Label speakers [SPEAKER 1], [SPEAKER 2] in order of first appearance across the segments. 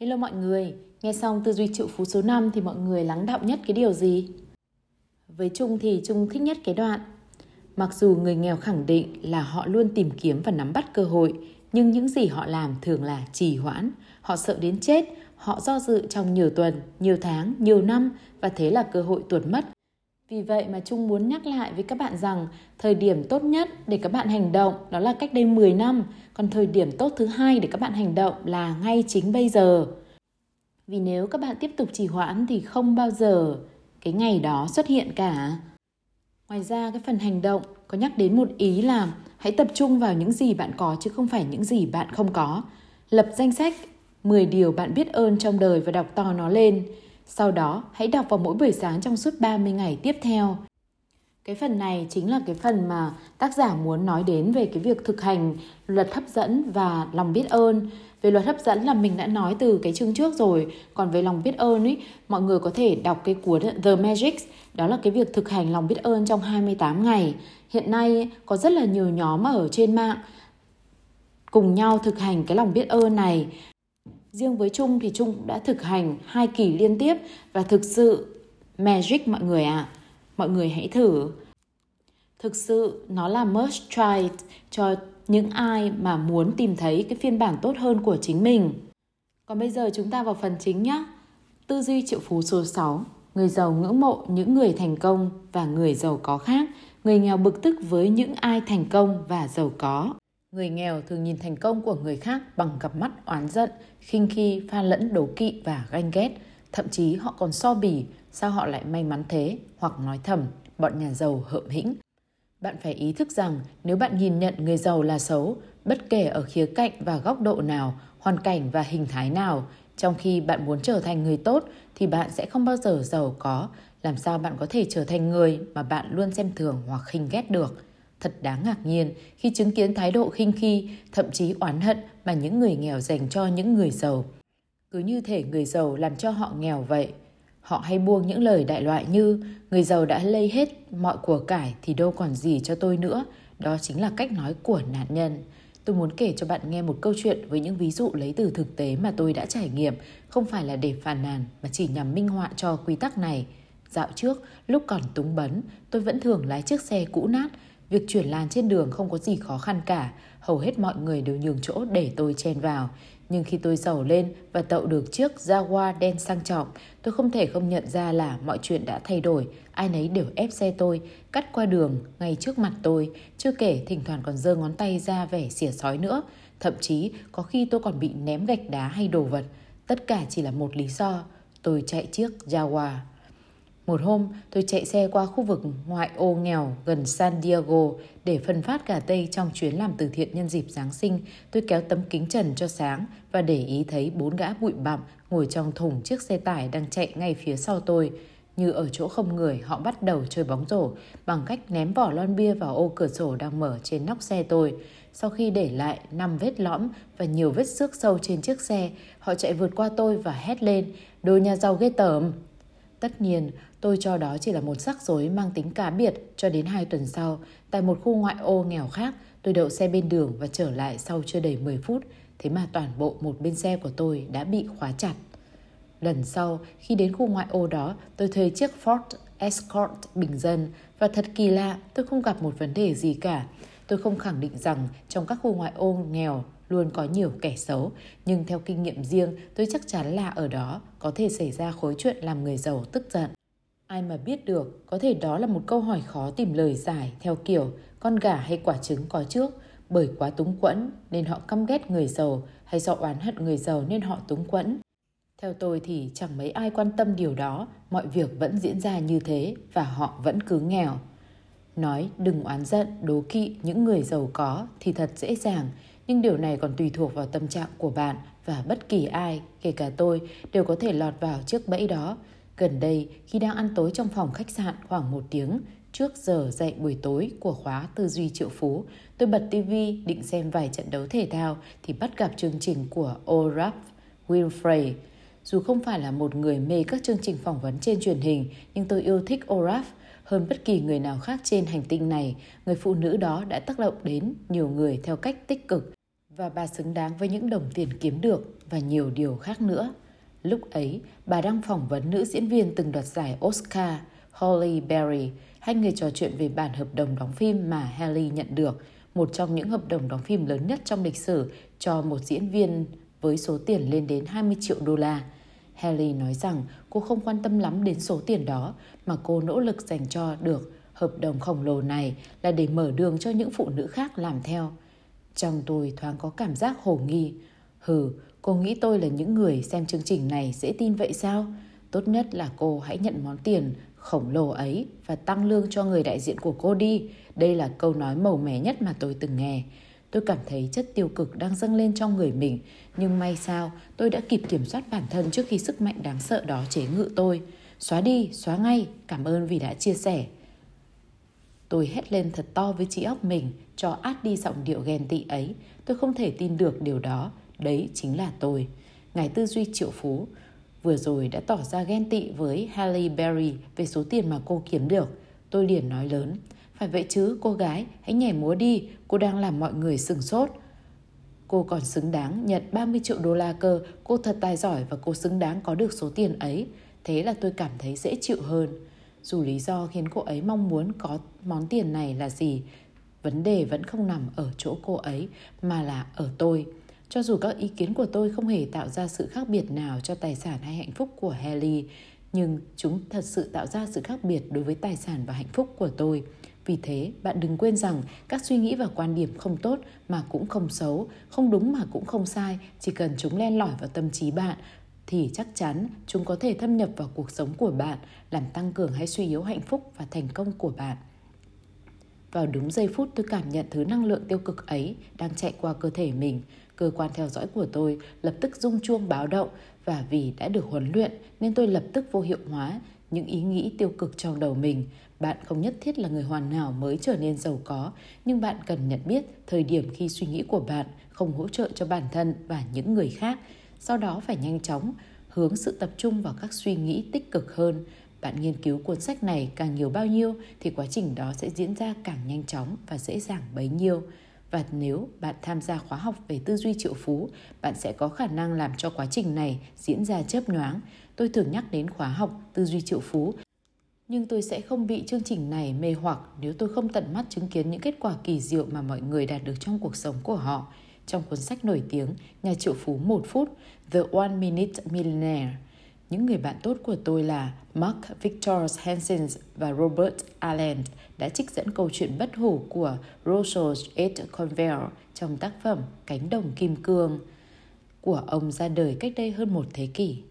[SPEAKER 1] Hello mọi người, nghe xong tư duy triệu phú số 5 thì mọi người lắng đọng nhất cái điều gì? Với Trung thì Trung thích nhất cái đoạn Mặc dù người nghèo khẳng định là họ luôn tìm kiếm và nắm bắt cơ hội, nhưng những gì họ làm thường là trì hoãn. Họ sợ đến chết, họ do dự trong nhiều tuần, nhiều tháng, nhiều năm và thế là cơ hội tuột mất. Vì vậy mà Trung muốn nhắc lại với các bạn rằng thời điểm tốt nhất để các bạn hành động đó là cách đây 10 năm, còn thời điểm tốt thứ hai để các bạn hành động là ngay chính bây giờ. Vì nếu các bạn tiếp tục trì hoãn thì không bao giờ cái ngày đó xuất hiện cả. Ngoài ra cái phần hành động có nhắc đến một ý là hãy tập trung vào những gì bạn có chứ không phải những gì bạn không có. Lập danh sách 10 điều bạn biết ơn trong đời và đọc to nó lên. Sau đó, hãy đọc vào mỗi buổi sáng trong suốt 30 ngày tiếp theo. Cái phần này chính là cái phần mà tác giả muốn nói đến về cái việc thực hành luật hấp dẫn và lòng biết ơn. Về luật hấp dẫn là mình đã nói từ cái chương trước rồi, còn về lòng biết ơn ấy, mọi người có thể đọc cái cuốn The Magic, đó là cái việc thực hành lòng biết ơn trong 28 ngày. Hiện nay có rất là nhiều nhóm ở trên mạng cùng nhau thực hành cái lòng biết ơn này Riêng với Trung thì Trung cũng đã thực hành hai kỳ liên tiếp và thực sự magic mọi người ạ. À. Mọi người hãy thử. Thực sự nó là must try cho những ai mà muốn tìm thấy cái phiên bản tốt hơn của chính mình. Còn bây giờ chúng ta vào phần chính nhé. Tư duy triệu phú số 6. Người giàu ngưỡng mộ những người thành công và người giàu có khác. Người nghèo bực tức với những ai thành công và giàu có. Người nghèo thường nhìn thành công của người khác bằng cặp mắt oán giận, khinh khi, pha lẫn đố kỵ và ganh ghét. Thậm chí họ còn so bỉ sao họ lại may mắn thế hoặc nói thầm bọn nhà giàu hợm hĩnh. Bạn phải ý thức rằng nếu bạn nhìn nhận người giàu là xấu, bất kể ở khía cạnh và góc độ nào, hoàn cảnh và hình thái nào, trong khi bạn muốn trở thành người tốt thì bạn sẽ không bao giờ giàu có. Làm sao bạn có thể trở thành người mà bạn luôn xem thường hoặc khinh ghét được? Thật đáng ngạc nhiên khi chứng kiến thái độ khinh khi, thậm chí oán hận mà những người nghèo dành cho những người giàu. Cứ như thể người giàu làm cho họ nghèo vậy. Họ hay buông những lời đại loại như người giàu đã lây hết mọi của cải thì đâu còn gì cho tôi nữa. Đó chính là cách nói của nạn nhân. Tôi muốn kể cho bạn nghe một câu chuyện với những ví dụ lấy từ thực tế mà tôi đã trải nghiệm, không phải là để phàn nàn mà chỉ nhằm minh họa cho quy tắc này. Dạo trước, lúc còn túng bấn, tôi vẫn thường lái chiếc xe cũ nát, Việc chuyển làn trên đường không có gì khó khăn cả, hầu hết mọi người đều nhường chỗ để tôi chen vào. Nhưng khi tôi giàu lên và tậu được chiếc Jaguar đen sang trọng, tôi không thể không nhận ra là mọi chuyện đã thay đổi. Ai nấy đều ép xe tôi, cắt qua đường ngay trước mặt tôi. Chưa kể thỉnh thoảng còn giơ ngón tay ra vẻ xỉa sói nữa. Thậm chí có khi tôi còn bị ném gạch đá hay đồ vật. Tất cả chỉ là một lý do. Tôi chạy chiếc Jaguar. Một hôm, tôi chạy xe qua khu vực ngoại ô nghèo gần San Diego để phân phát gà Tây trong chuyến làm từ thiện nhân dịp Giáng sinh. Tôi kéo tấm kính trần cho sáng và để ý thấy bốn gã bụi bặm ngồi trong thùng chiếc xe tải đang chạy ngay phía sau tôi. Như ở chỗ không người, họ bắt đầu chơi bóng rổ bằng cách ném vỏ lon bia vào ô cửa sổ đang mở trên nóc xe tôi. Sau khi để lại 5 vết lõm và nhiều vết xước sâu trên chiếc xe, họ chạy vượt qua tôi và hét lên, đồ nhà giàu ghê tởm. Tất nhiên, tôi cho đó chỉ là một rắc rối mang tính cá biệt cho đến hai tuần sau, tại một khu ngoại ô nghèo khác, tôi đậu xe bên đường và trở lại sau chưa đầy 10 phút, thế mà toàn bộ một bên xe của tôi đã bị khóa chặt. Lần sau, khi đến khu ngoại ô đó, tôi thuê chiếc Ford Escort bình dân và thật kỳ lạ, tôi không gặp một vấn đề gì cả. Tôi không khẳng định rằng trong các khu ngoại ô nghèo luôn có nhiều kẻ xấu, nhưng theo kinh nghiệm riêng, tôi chắc chắn là ở đó có thể xảy ra khối chuyện làm người giàu tức giận. Ai mà biết được, có thể đó là một câu hỏi khó tìm lời giải theo kiểu con gà hay quả trứng có trước, bởi quá túng quẫn nên họ căm ghét người giàu hay do oán hận người giàu nên họ túng quẫn. Theo tôi thì chẳng mấy ai quan tâm điều đó, mọi việc vẫn diễn ra như thế và họ vẫn cứ nghèo. Nói đừng oán giận, đố kỵ những người giàu có thì thật dễ dàng, nhưng điều này còn tùy thuộc vào tâm trạng của bạn và bất kỳ ai, kể cả tôi, đều có thể lọt vào chiếc bẫy đó. Gần đây, khi đang ăn tối trong phòng khách sạn khoảng một tiếng trước giờ dạy buổi tối của khóa Tư duy triệu phú, tôi bật TV định xem vài trận đấu thể thao thì bắt gặp chương trình của Oprah Winfrey. Dù không phải là một người mê các chương trình phỏng vấn trên truyền hình, nhưng tôi yêu thích Oprah hơn bất kỳ người nào khác trên hành tinh này. Người phụ nữ đó đã tác động đến nhiều người theo cách tích cực và bà xứng đáng với những đồng tiền kiếm được và nhiều điều khác nữa. Lúc ấy, bà đang phỏng vấn nữ diễn viên từng đoạt giải Oscar, Holly Berry. Hai người trò chuyện về bản hợp đồng đóng phim mà Haley nhận được, một trong những hợp đồng đóng phim lớn nhất trong lịch sử cho một diễn viên với số tiền lên đến 20 triệu đô la. Haley nói rằng cô không quan tâm lắm đến số tiền đó mà cô nỗ lực dành cho được hợp đồng khổng lồ này là để mở đường cho những phụ nữ khác làm theo. Trong tôi thoáng có cảm giác hồ nghi. Hừ, cô nghĩ tôi là những người xem chương trình này dễ tin vậy sao? Tốt nhất là cô hãy nhận món tiền khổng lồ ấy và tăng lương cho người đại diện của cô đi. Đây là câu nói màu mè nhất mà tôi từng nghe. Tôi cảm thấy chất tiêu cực đang dâng lên trong người mình, nhưng may sao tôi đã kịp kiểm soát bản thân trước khi sức mạnh đáng sợ đó chế ngự tôi. Xóa đi, xóa ngay, cảm ơn vì đã chia sẻ. Tôi hét lên thật to với trí óc mình cho át đi giọng điệu ghen tị ấy. Tôi không thể tin được điều đó. Đấy chính là tôi. Ngài tư duy triệu phú vừa rồi đã tỏ ra ghen tị với Halle Berry về số tiền mà cô kiếm được. Tôi liền nói lớn. Phải vậy chứ, cô gái, hãy nhảy múa đi, cô đang làm mọi người sừng sốt. Cô còn xứng đáng nhận 30 triệu đô la cơ, cô thật tài giỏi và cô xứng đáng có được số tiền ấy. Thế là tôi cảm thấy dễ chịu hơn. Dù lý do khiến cô ấy mong muốn có món tiền này là gì, vấn đề vẫn không nằm ở chỗ cô ấy mà là ở tôi. Cho dù các ý kiến của tôi không hề tạo ra sự khác biệt nào cho tài sản hay hạnh phúc của Haley, nhưng chúng thật sự tạo ra sự khác biệt đối với tài sản và hạnh phúc của tôi. Vì thế, bạn đừng quên rằng các suy nghĩ và quan điểm không tốt mà cũng không xấu, không đúng mà cũng không sai, chỉ cần chúng len lỏi vào tâm trí bạn thì chắc chắn chúng có thể thâm nhập vào cuộc sống của bạn, làm tăng cường hay suy yếu hạnh phúc và thành công của bạn. Vào đúng giây phút tôi cảm nhận thứ năng lượng tiêu cực ấy đang chạy qua cơ thể mình, cơ quan theo dõi của tôi lập tức rung chuông báo động và vì đã được huấn luyện nên tôi lập tức vô hiệu hóa những ý nghĩ tiêu cực trong đầu mình. Bạn không nhất thiết là người hoàn hảo mới trở nên giàu có, nhưng bạn cần nhận biết thời điểm khi suy nghĩ của bạn không hỗ trợ cho bản thân và những người khác sau đó phải nhanh chóng hướng sự tập trung vào các suy nghĩ tích cực hơn. Bạn nghiên cứu cuốn sách này càng nhiều bao nhiêu thì quá trình đó sẽ diễn ra càng nhanh chóng và dễ dàng bấy nhiêu. Và nếu bạn tham gia khóa học về tư duy triệu phú, bạn sẽ có khả năng làm cho quá trình này diễn ra chớp nhoáng. Tôi thường nhắc đến khóa học tư duy triệu phú nhưng tôi sẽ không bị chương trình này mê hoặc nếu tôi không tận mắt chứng kiến những kết quả kỳ diệu mà mọi người đạt được trong cuộc sống của họ trong cuốn sách nổi tiếng Nhà triệu phú một phút The One Minute Millionaire. Những người bạn tốt của tôi là Mark Victor Hansen và Robert Allen đã trích dẫn câu chuyện bất hủ của Russell H. Conwell trong tác phẩm Cánh đồng kim cương của ông ra đời cách đây hơn một thế kỷ.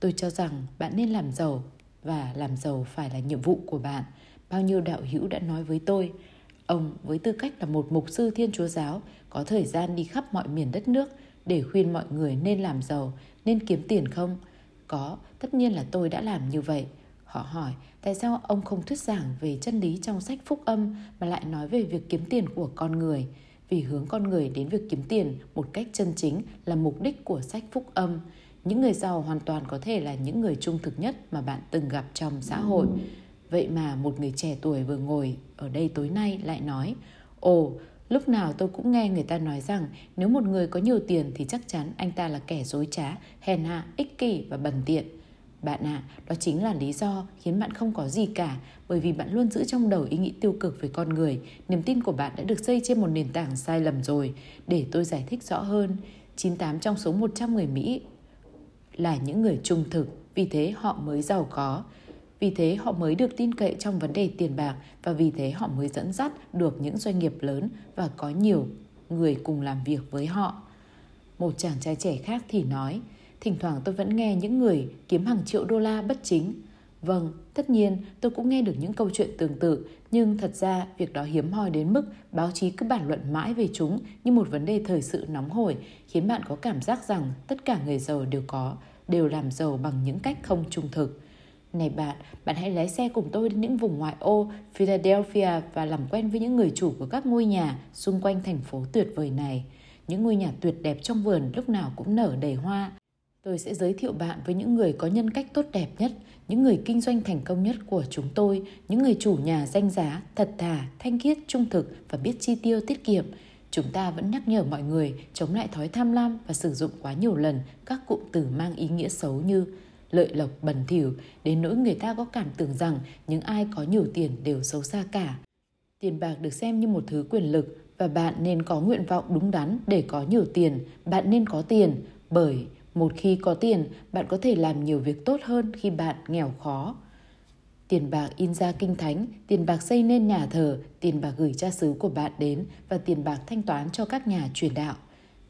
[SPEAKER 1] Tôi cho rằng bạn nên làm giàu và làm giàu phải là nhiệm vụ của bạn. Bao nhiêu đạo hữu đã nói với tôi, Ông với tư cách là một mục sư Thiên Chúa giáo có thời gian đi khắp mọi miền đất nước để khuyên mọi người nên làm giàu, nên kiếm tiền không? Có, tất nhiên là tôi đã làm như vậy. Họ hỏi tại sao ông không thuyết giảng về chân lý trong sách phúc âm mà lại nói về việc kiếm tiền của con người. Vì hướng con người đến việc kiếm tiền một cách chân chính là mục đích của sách phúc âm. Những người giàu hoàn toàn có thể là những người trung thực nhất mà bạn từng gặp trong xã hội. Vậy mà một người trẻ tuổi vừa ngồi ở đây tối nay lại nói Ồ, lúc nào tôi cũng nghe người ta nói rằng nếu một người có nhiều tiền thì chắc chắn anh ta là kẻ dối trá, hèn hạ, ích kỷ và bần tiện. Bạn ạ, à, đó chính là lý do khiến bạn không có gì cả bởi vì bạn luôn giữ trong đầu ý nghĩ tiêu cực về con người. Niềm tin của bạn đã được xây trên một nền tảng sai lầm rồi. Để tôi giải thích rõ hơn, 98 trong số 100 người Mỹ là những người trung thực, vì thế họ mới giàu có. Vì thế họ mới được tin cậy trong vấn đề tiền bạc và vì thế họ mới dẫn dắt được những doanh nghiệp lớn và có nhiều người cùng làm việc với họ. Một chàng trai trẻ khác thì nói, thỉnh thoảng tôi vẫn nghe những người kiếm hàng triệu đô la bất chính. Vâng, tất nhiên tôi cũng nghe được những câu chuyện tương tự, nhưng thật ra việc đó hiếm hoi đến mức báo chí cứ bản luận mãi về chúng như một vấn đề thời sự nóng hổi, khiến bạn có cảm giác rằng tất cả người giàu đều có, đều làm giàu bằng những cách không trung thực. Này bạn, bạn hãy lái xe cùng tôi đến những vùng ngoại ô Philadelphia và làm quen với những người chủ của các ngôi nhà xung quanh thành phố tuyệt vời này. Những ngôi nhà tuyệt đẹp trong vườn lúc nào cũng nở đầy hoa. Tôi sẽ giới thiệu bạn với những người có nhân cách tốt đẹp nhất, những người kinh doanh thành công nhất của chúng tôi, những người chủ nhà danh giá, thật thà, thanh khiết, trung thực và biết chi tiêu tiết kiệm. chúng ta vẫn nhắc nhở mọi người chống lại thói tham lam và sử dụng quá nhiều lần các cụm từ mang ý nghĩa xấu như lợi lộc bẩn thỉu đến nỗi người ta có cảm tưởng rằng những ai có nhiều tiền đều xấu xa cả. Tiền bạc được xem như một thứ quyền lực và bạn nên có nguyện vọng đúng đắn để có nhiều tiền, bạn nên có tiền bởi một khi có tiền, bạn có thể làm nhiều việc tốt hơn khi bạn nghèo khó. Tiền bạc in ra kinh thánh, tiền bạc xây nên nhà thờ, tiền bạc gửi cha xứ của bạn đến và tiền bạc thanh toán cho các nhà truyền đạo.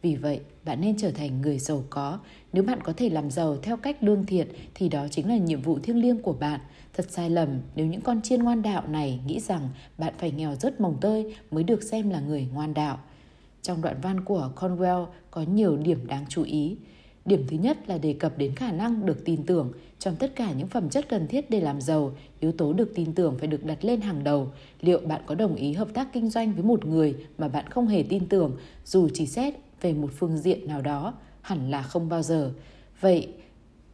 [SPEAKER 1] Vì vậy, bạn nên trở thành người giàu có. Nếu bạn có thể làm giàu theo cách lương thiện thì đó chính là nhiệm vụ thiêng liêng của bạn. Thật sai lầm nếu những con chiên ngoan đạo này nghĩ rằng bạn phải nghèo rất mồng tơi mới được xem là người ngoan đạo. Trong đoạn văn của Conwell có nhiều điểm đáng chú ý. Điểm thứ nhất là đề cập đến khả năng được tin tưởng. Trong tất cả những phẩm chất cần thiết để làm giàu, yếu tố được tin tưởng phải được đặt lên hàng đầu. Liệu bạn có đồng ý hợp tác kinh doanh với một người mà bạn không hề tin tưởng, dù chỉ xét về một phương diện nào đó? Hẳn là không bao giờ. Vậy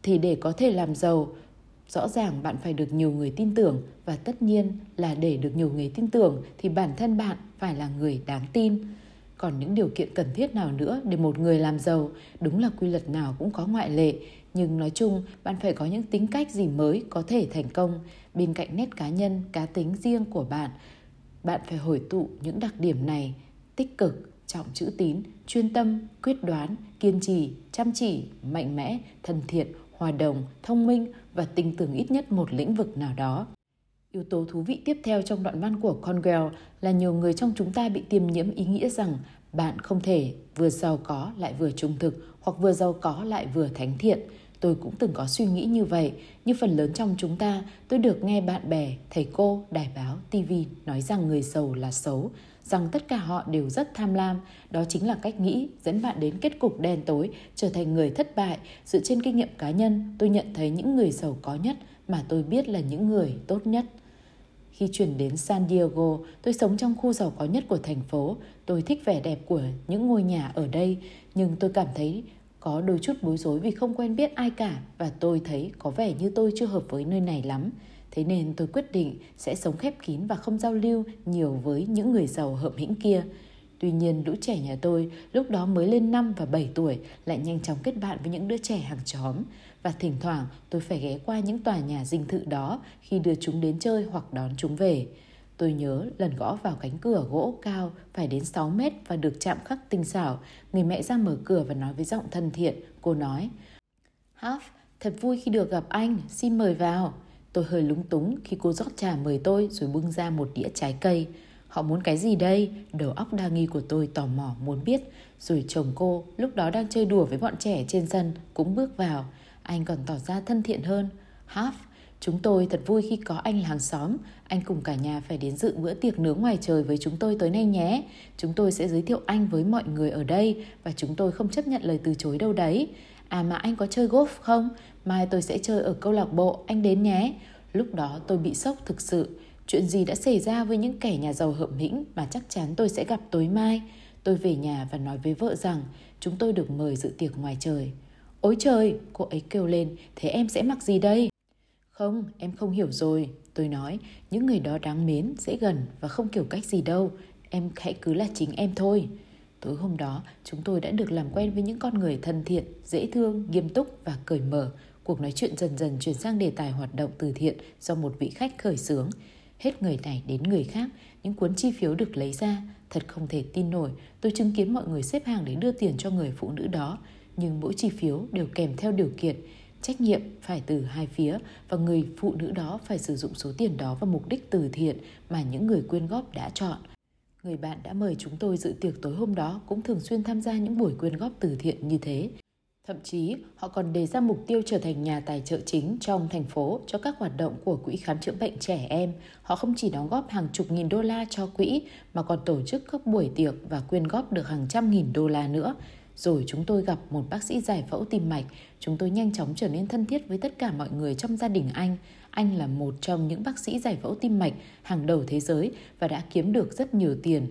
[SPEAKER 1] thì để có thể làm giàu, rõ ràng bạn phải được nhiều người tin tưởng và tất nhiên là để được nhiều người tin tưởng thì bản thân bạn phải là người đáng tin còn những điều kiện cần thiết nào nữa để một người làm giàu đúng là quy luật nào cũng có ngoại lệ nhưng nói chung bạn phải có những tính cách gì mới có thể thành công bên cạnh nét cá nhân cá tính riêng của bạn bạn phải hồi tụ những đặc điểm này tích cực trọng chữ tín, chuyên tâm, quyết đoán, kiên trì, chăm chỉ, mạnh mẽ, thân thiện, hòa đồng, thông minh và tin tưởng ít nhất một lĩnh vực nào đó Yếu tố thú vị tiếp theo trong đoạn văn của Conwell là nhiều người trong chúng ta bị tiêm nhiễm ý nghĩa rằng bạn không thể vừa giàu có lại vừa trung thực, hoặc vừa giàu có lại vừa thánh thiện. Tôi cũng từng có suy nghĩ như vậy, như phần lớn trong chúng ta, tôi được nghe bạn bè, thầy cô, đài báo, TV nói rằng người giàu là xấu, rằng tất cả họ đều rất tham lam. Đó chính là cách nghĩ dẫn bạn đến kết cục đen tối, trở thành người thất bại. Dựa trên kinh nghiệm cá nhân, tôi nhận thấy những người giàu có nhất mà tôi biết là những người tốt nhất. Khi chuyển đến San Diego, tôi sống trong khu giàu có nhất của thành phố. Tôi thích vẻ đẹp của những ngôi nhà ở đây, nhưng tôi cảm thấy có đôi chút bối rối vì không quen biết ai cả và tôi thấy có vẻ như tôi chưa hợp với nơi này lắm. Thế nên tôi quyết định sẽ sống khép kín và không giao lưu nhiều với những người giàu hợm hĩnh kia. Tuy nhiên, lũ trẻ nhà tôi lúc đó mới lên 5 và 7 tuổi lại nhanh chóng kết bạn với những đứa trẻ hàng xóm và thỉnh thoảng tôi phải ghé qua những tòa nhà dinh thự đó khi đưa chúng đến chơi hoặc đón chúng về. Tôi nhớ lần gõ vào cánh cửa gỗ cao phải đến 6 mét và được chạm khắc tinh xảo. Người mẹ ra mở cửa và nói với giọng thân thiện. Cô nói, Half, thật vui khi được gặp anh, xin mời vào. Tôi hơi lúng túng khi cô rót trà mời tôi rồi bưng ra một đĩa trái cây. Họ muốn cái gì đây? Đầu óc đa nghi của tôi tò mò muốn biết. Rồi chồng cô, lúc đó đang chơi đùa với bọn trẻ trên sân, cũng bước vào. Anh còn tỏ ra thân thiện hơn. Half, chúng tôi thật vui khi có anh hàng xóm. Anh cùng cả nhà phải đến dự bữa tiệc nướng ngoài trời với chúng tôi tối nay nhé. Chúng tôi sẽ giới thiệu anh với mọi người ở đây và chúng tôi không chấp nhận lời từ chối đâu đấy. À mà anh có chơi golf không? Mai tôi sẽ chơi ở câu lạc bộ, anh đến nhé. Lúc đó tôi bị sốc thực sự. Chuyện gì đã xảy ra với những kẻ nhà giàu hợm hĩnh mà chắc chắn tôi sẽ gặp tối mai. Tôi về nhà và nói với vợ rằng chúng tôi được mời dự tiệc ngoài trời. Ôi trời, cô ấy kêu lên, thế em sẽ mặc gì đây? Không, em không hiểu rồi. Tôi nói, những người đó đáng mến, dễ gần và không kiểu cách gì đâu. Em hãy cứ là chính em thôi. Tối hôm đó, chúng tôi đã được làm quen với những con người thân thiện, dễ thương, nghiêm túc và cởi mở. Cuộc nói chuyện dần dần chuyển sang đề tài hoạt động từ thiện do một vị khách khởi xướng. Hết người này đến người khác, những cuốn chi phiếu được lấy ra. Thật không thể tin nổi, tôi chứng kiến mọi người xếp hàng để đưa tiền cho người phụ nữ đó nhưng mỗi chi phiếu đều kèm theo điều kiện trách nhiệm phải từ hai phía và người phụ nữ đó phải sử dụng số tiền đó vào mục đích từ thiện mà những người quyên góp đã chọn. Người bạn đã mời chúng tôi dự tiệc tối hôm đó cũng thường xuyên tham gia những buổi quyên góp từ thiện như thế. Thậm chí, họ còn đề ra mục tiêu trở thành nhà tài trợ chính trong thành phố cho các hoạt động của Quỹ Khám chữa bệnh trẻ em. Họ không chỉ đóng góp hàng chục nghìn đô la cho quỹ, mà còn tổ chức các buổi tiệc và quyên góp được hàng trăm nghìn đô la nữa rồi chúng tôi gặp một bác sĩ giải phẫu tim mạch. Chúng tôi nhanh chóng trở nên thân thiết với tất cả mọi người trong gia đình anh. Anh là một trong những bác sĩ giải phẫu tim mạch hàng đầu thế giới và đã kiếm được rất nhiều tiền.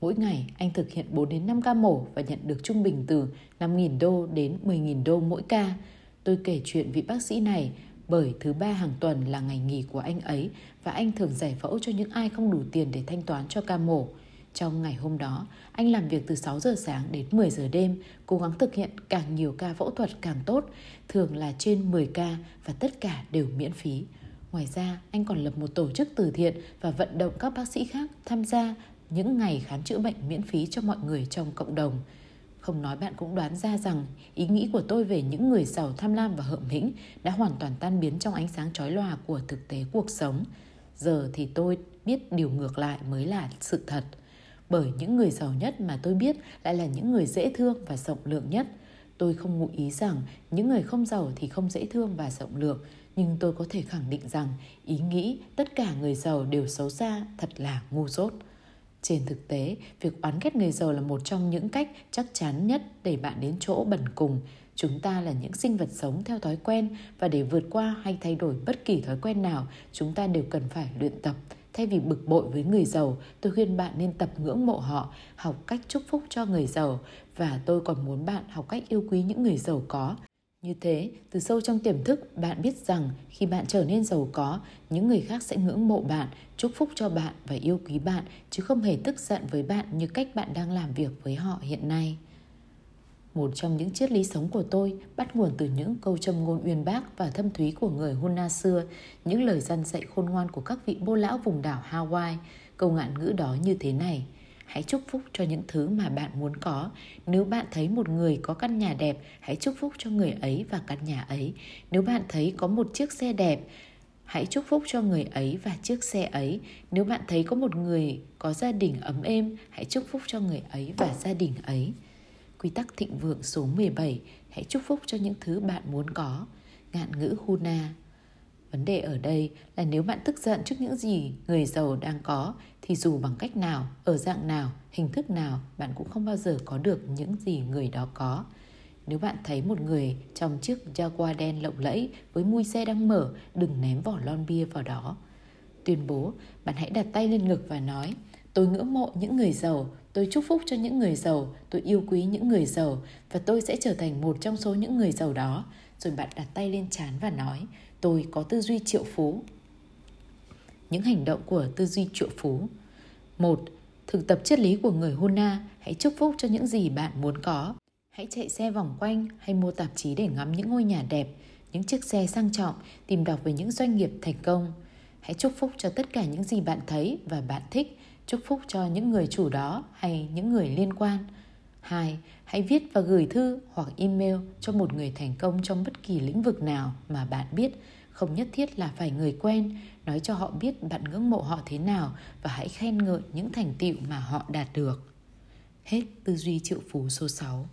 [SPEAKER 1] Mỗi ngày, anh thực hiện 4 đến 5 ca mổ và nhận được trung bình từ 5.000 đô đến 10.000 đô mỗi ca. Tôi kể chuyện vị bác sĩ này bởi thứ ba hàng tuần là ngày nghỉ của anh ấy và anh thường giải phẫu cho những ai không đủ tiền để thanh toán cho ca mổ. Trong ngày hôm đó, anh làm việc từ 6 giờ sáng đến 10 giờ đêm, cố gắng thực hiện càng nhiều ca phẫu thuật càng tốt, thường là trên 10 ca và tất cả đều miễn phí. Ngoài ra, anh còn lập một tổ chức từ thiện và vận động các bác sĩ khác tham gia những ngày khám chữa bệnh miễn phí cho mọi người trong cộng đồng. Không nói bạn cũng đoán ra rằng ý nghĩ của tôi về những người giàu tham lam và hợm hĩnh đã hoàn toàn tan biến trong ánh sáng chói lòa của thực tế cuộc sống. Giờ thì tôi biết điều ngược lại mới là sự thật. Bởi những người giàu nhất mà tôi biết lại là những người dễ thương và rộng lượng nhất. Tôi không ngụ ý rằng những người không giàu thì không dễ thương và rộng lượng, nhưng tôi có thể khẳng định rằng ý nghĩ tất cả người giàu đều xấu xa thật là ngu dốt. Trên thực tế, việc oán ghét người giàu là một trong những cách chắc chắn nhất để bạn đến chỗ bẩn cùng. Chúng ta là những sinh vật sống theo thói quen và để vượt qua hay thay đổi bất kỳ thói quen nào, chúng ta đều cần phải luyện tập. Thay vì bực bội với người giàu, tôi khuyên bạn nên tập ngưỡng mộ họ, học cách chúc phúc cho người giàu và tôi còn muốn bạn học cách yêu quý những người giàu có như thế, từ sâu trong tiềm thức, bạn biết rằng khi bạn trở nên giàu có, những người khác sẽ ngưỡng mộ bạn, chúc phúc cho bạn và yêu quý bạn, chứ không hề tức giận với bạn như cách bạn đang làm việc với họ hiện nay. Một trong những triết lý sống của tôi bắt nguồn từ những câu châm ngôn uyên bác và thâm thúy của người Huna xưa, những lời dân dạy khôn ngoan của các vị bô lão vùng đảo Hawaii. Câu ngạn ngữ đó như thế này – hãy chúc phúc cho những thứ mà bạn muốn có. Nếu bạn thấy một người có căn nhà đẹp hãy chúc phúc cho người ấy và căn nhà ấy. Nếu bạn thấy có một chiếc xe đẹp hãy chúc phúc cho người ấy và chiếc xe ấy. Nếu bạn thấy có một người có gia đình ấm êm hãy chúc phúc cho người ấy và gia đình ấy quy tắc thịnh vượng số 17 hãy chúc phúc cho những thứ bạn muốn có ngạn ngữ Huna Vấn đề ở đây là nếu bạn tức giận trước những gì người giàu đang có thì dù bằng cách nào, ở dạng nào, hình thức nào bạn cũng không bao giờ có được những gì người đó có. Nếu bạn thấy một người trong chiếc Jaguar đen lộng lẫy với mui xe đang mở, đừng ném vỏ lon bia vào đó. Tuyên bố, bạn hãy đặt tay lên ngực và nói Tôi ngưỡng mộ những người giàu, tôi chúc phúc cho những người giàu, tôi yêu quý những người giàu và tôi sẽ trở thành một trong số những người giàu đó. Rồi bạn đặt tay lên trán và nói tôi có tư duy triệu phú. Những hành động của tư duy triệu phú. một Thực tập triết lý của người Huna, hãy chúc phúc cho những gì bạn muốn có. Hãy chạy xe vòng quanh hay mua tạp chí để ngắm những ngôi nhà đẹp, những chiếc xe sang trọng, tìm đọc về những doanh nghiệp thành công. Hãy chúc phúc cho tất cả những gì bạn thấy và bạn thích, chúc phúc cho những người chủ đó hay những người liên quan. 2. Hãy viết và gửi thư hoặc email cho một người thành công trong bất kỳ lĩnh vực nào mà bạn biết, không nhất thiết là phải người quen, nói cho họ biết bạn ngưỡng mộ họ thế nào và hãy khen ngợi những thành tựu mà họ đạt được. Hết tư duy triệu phú số 6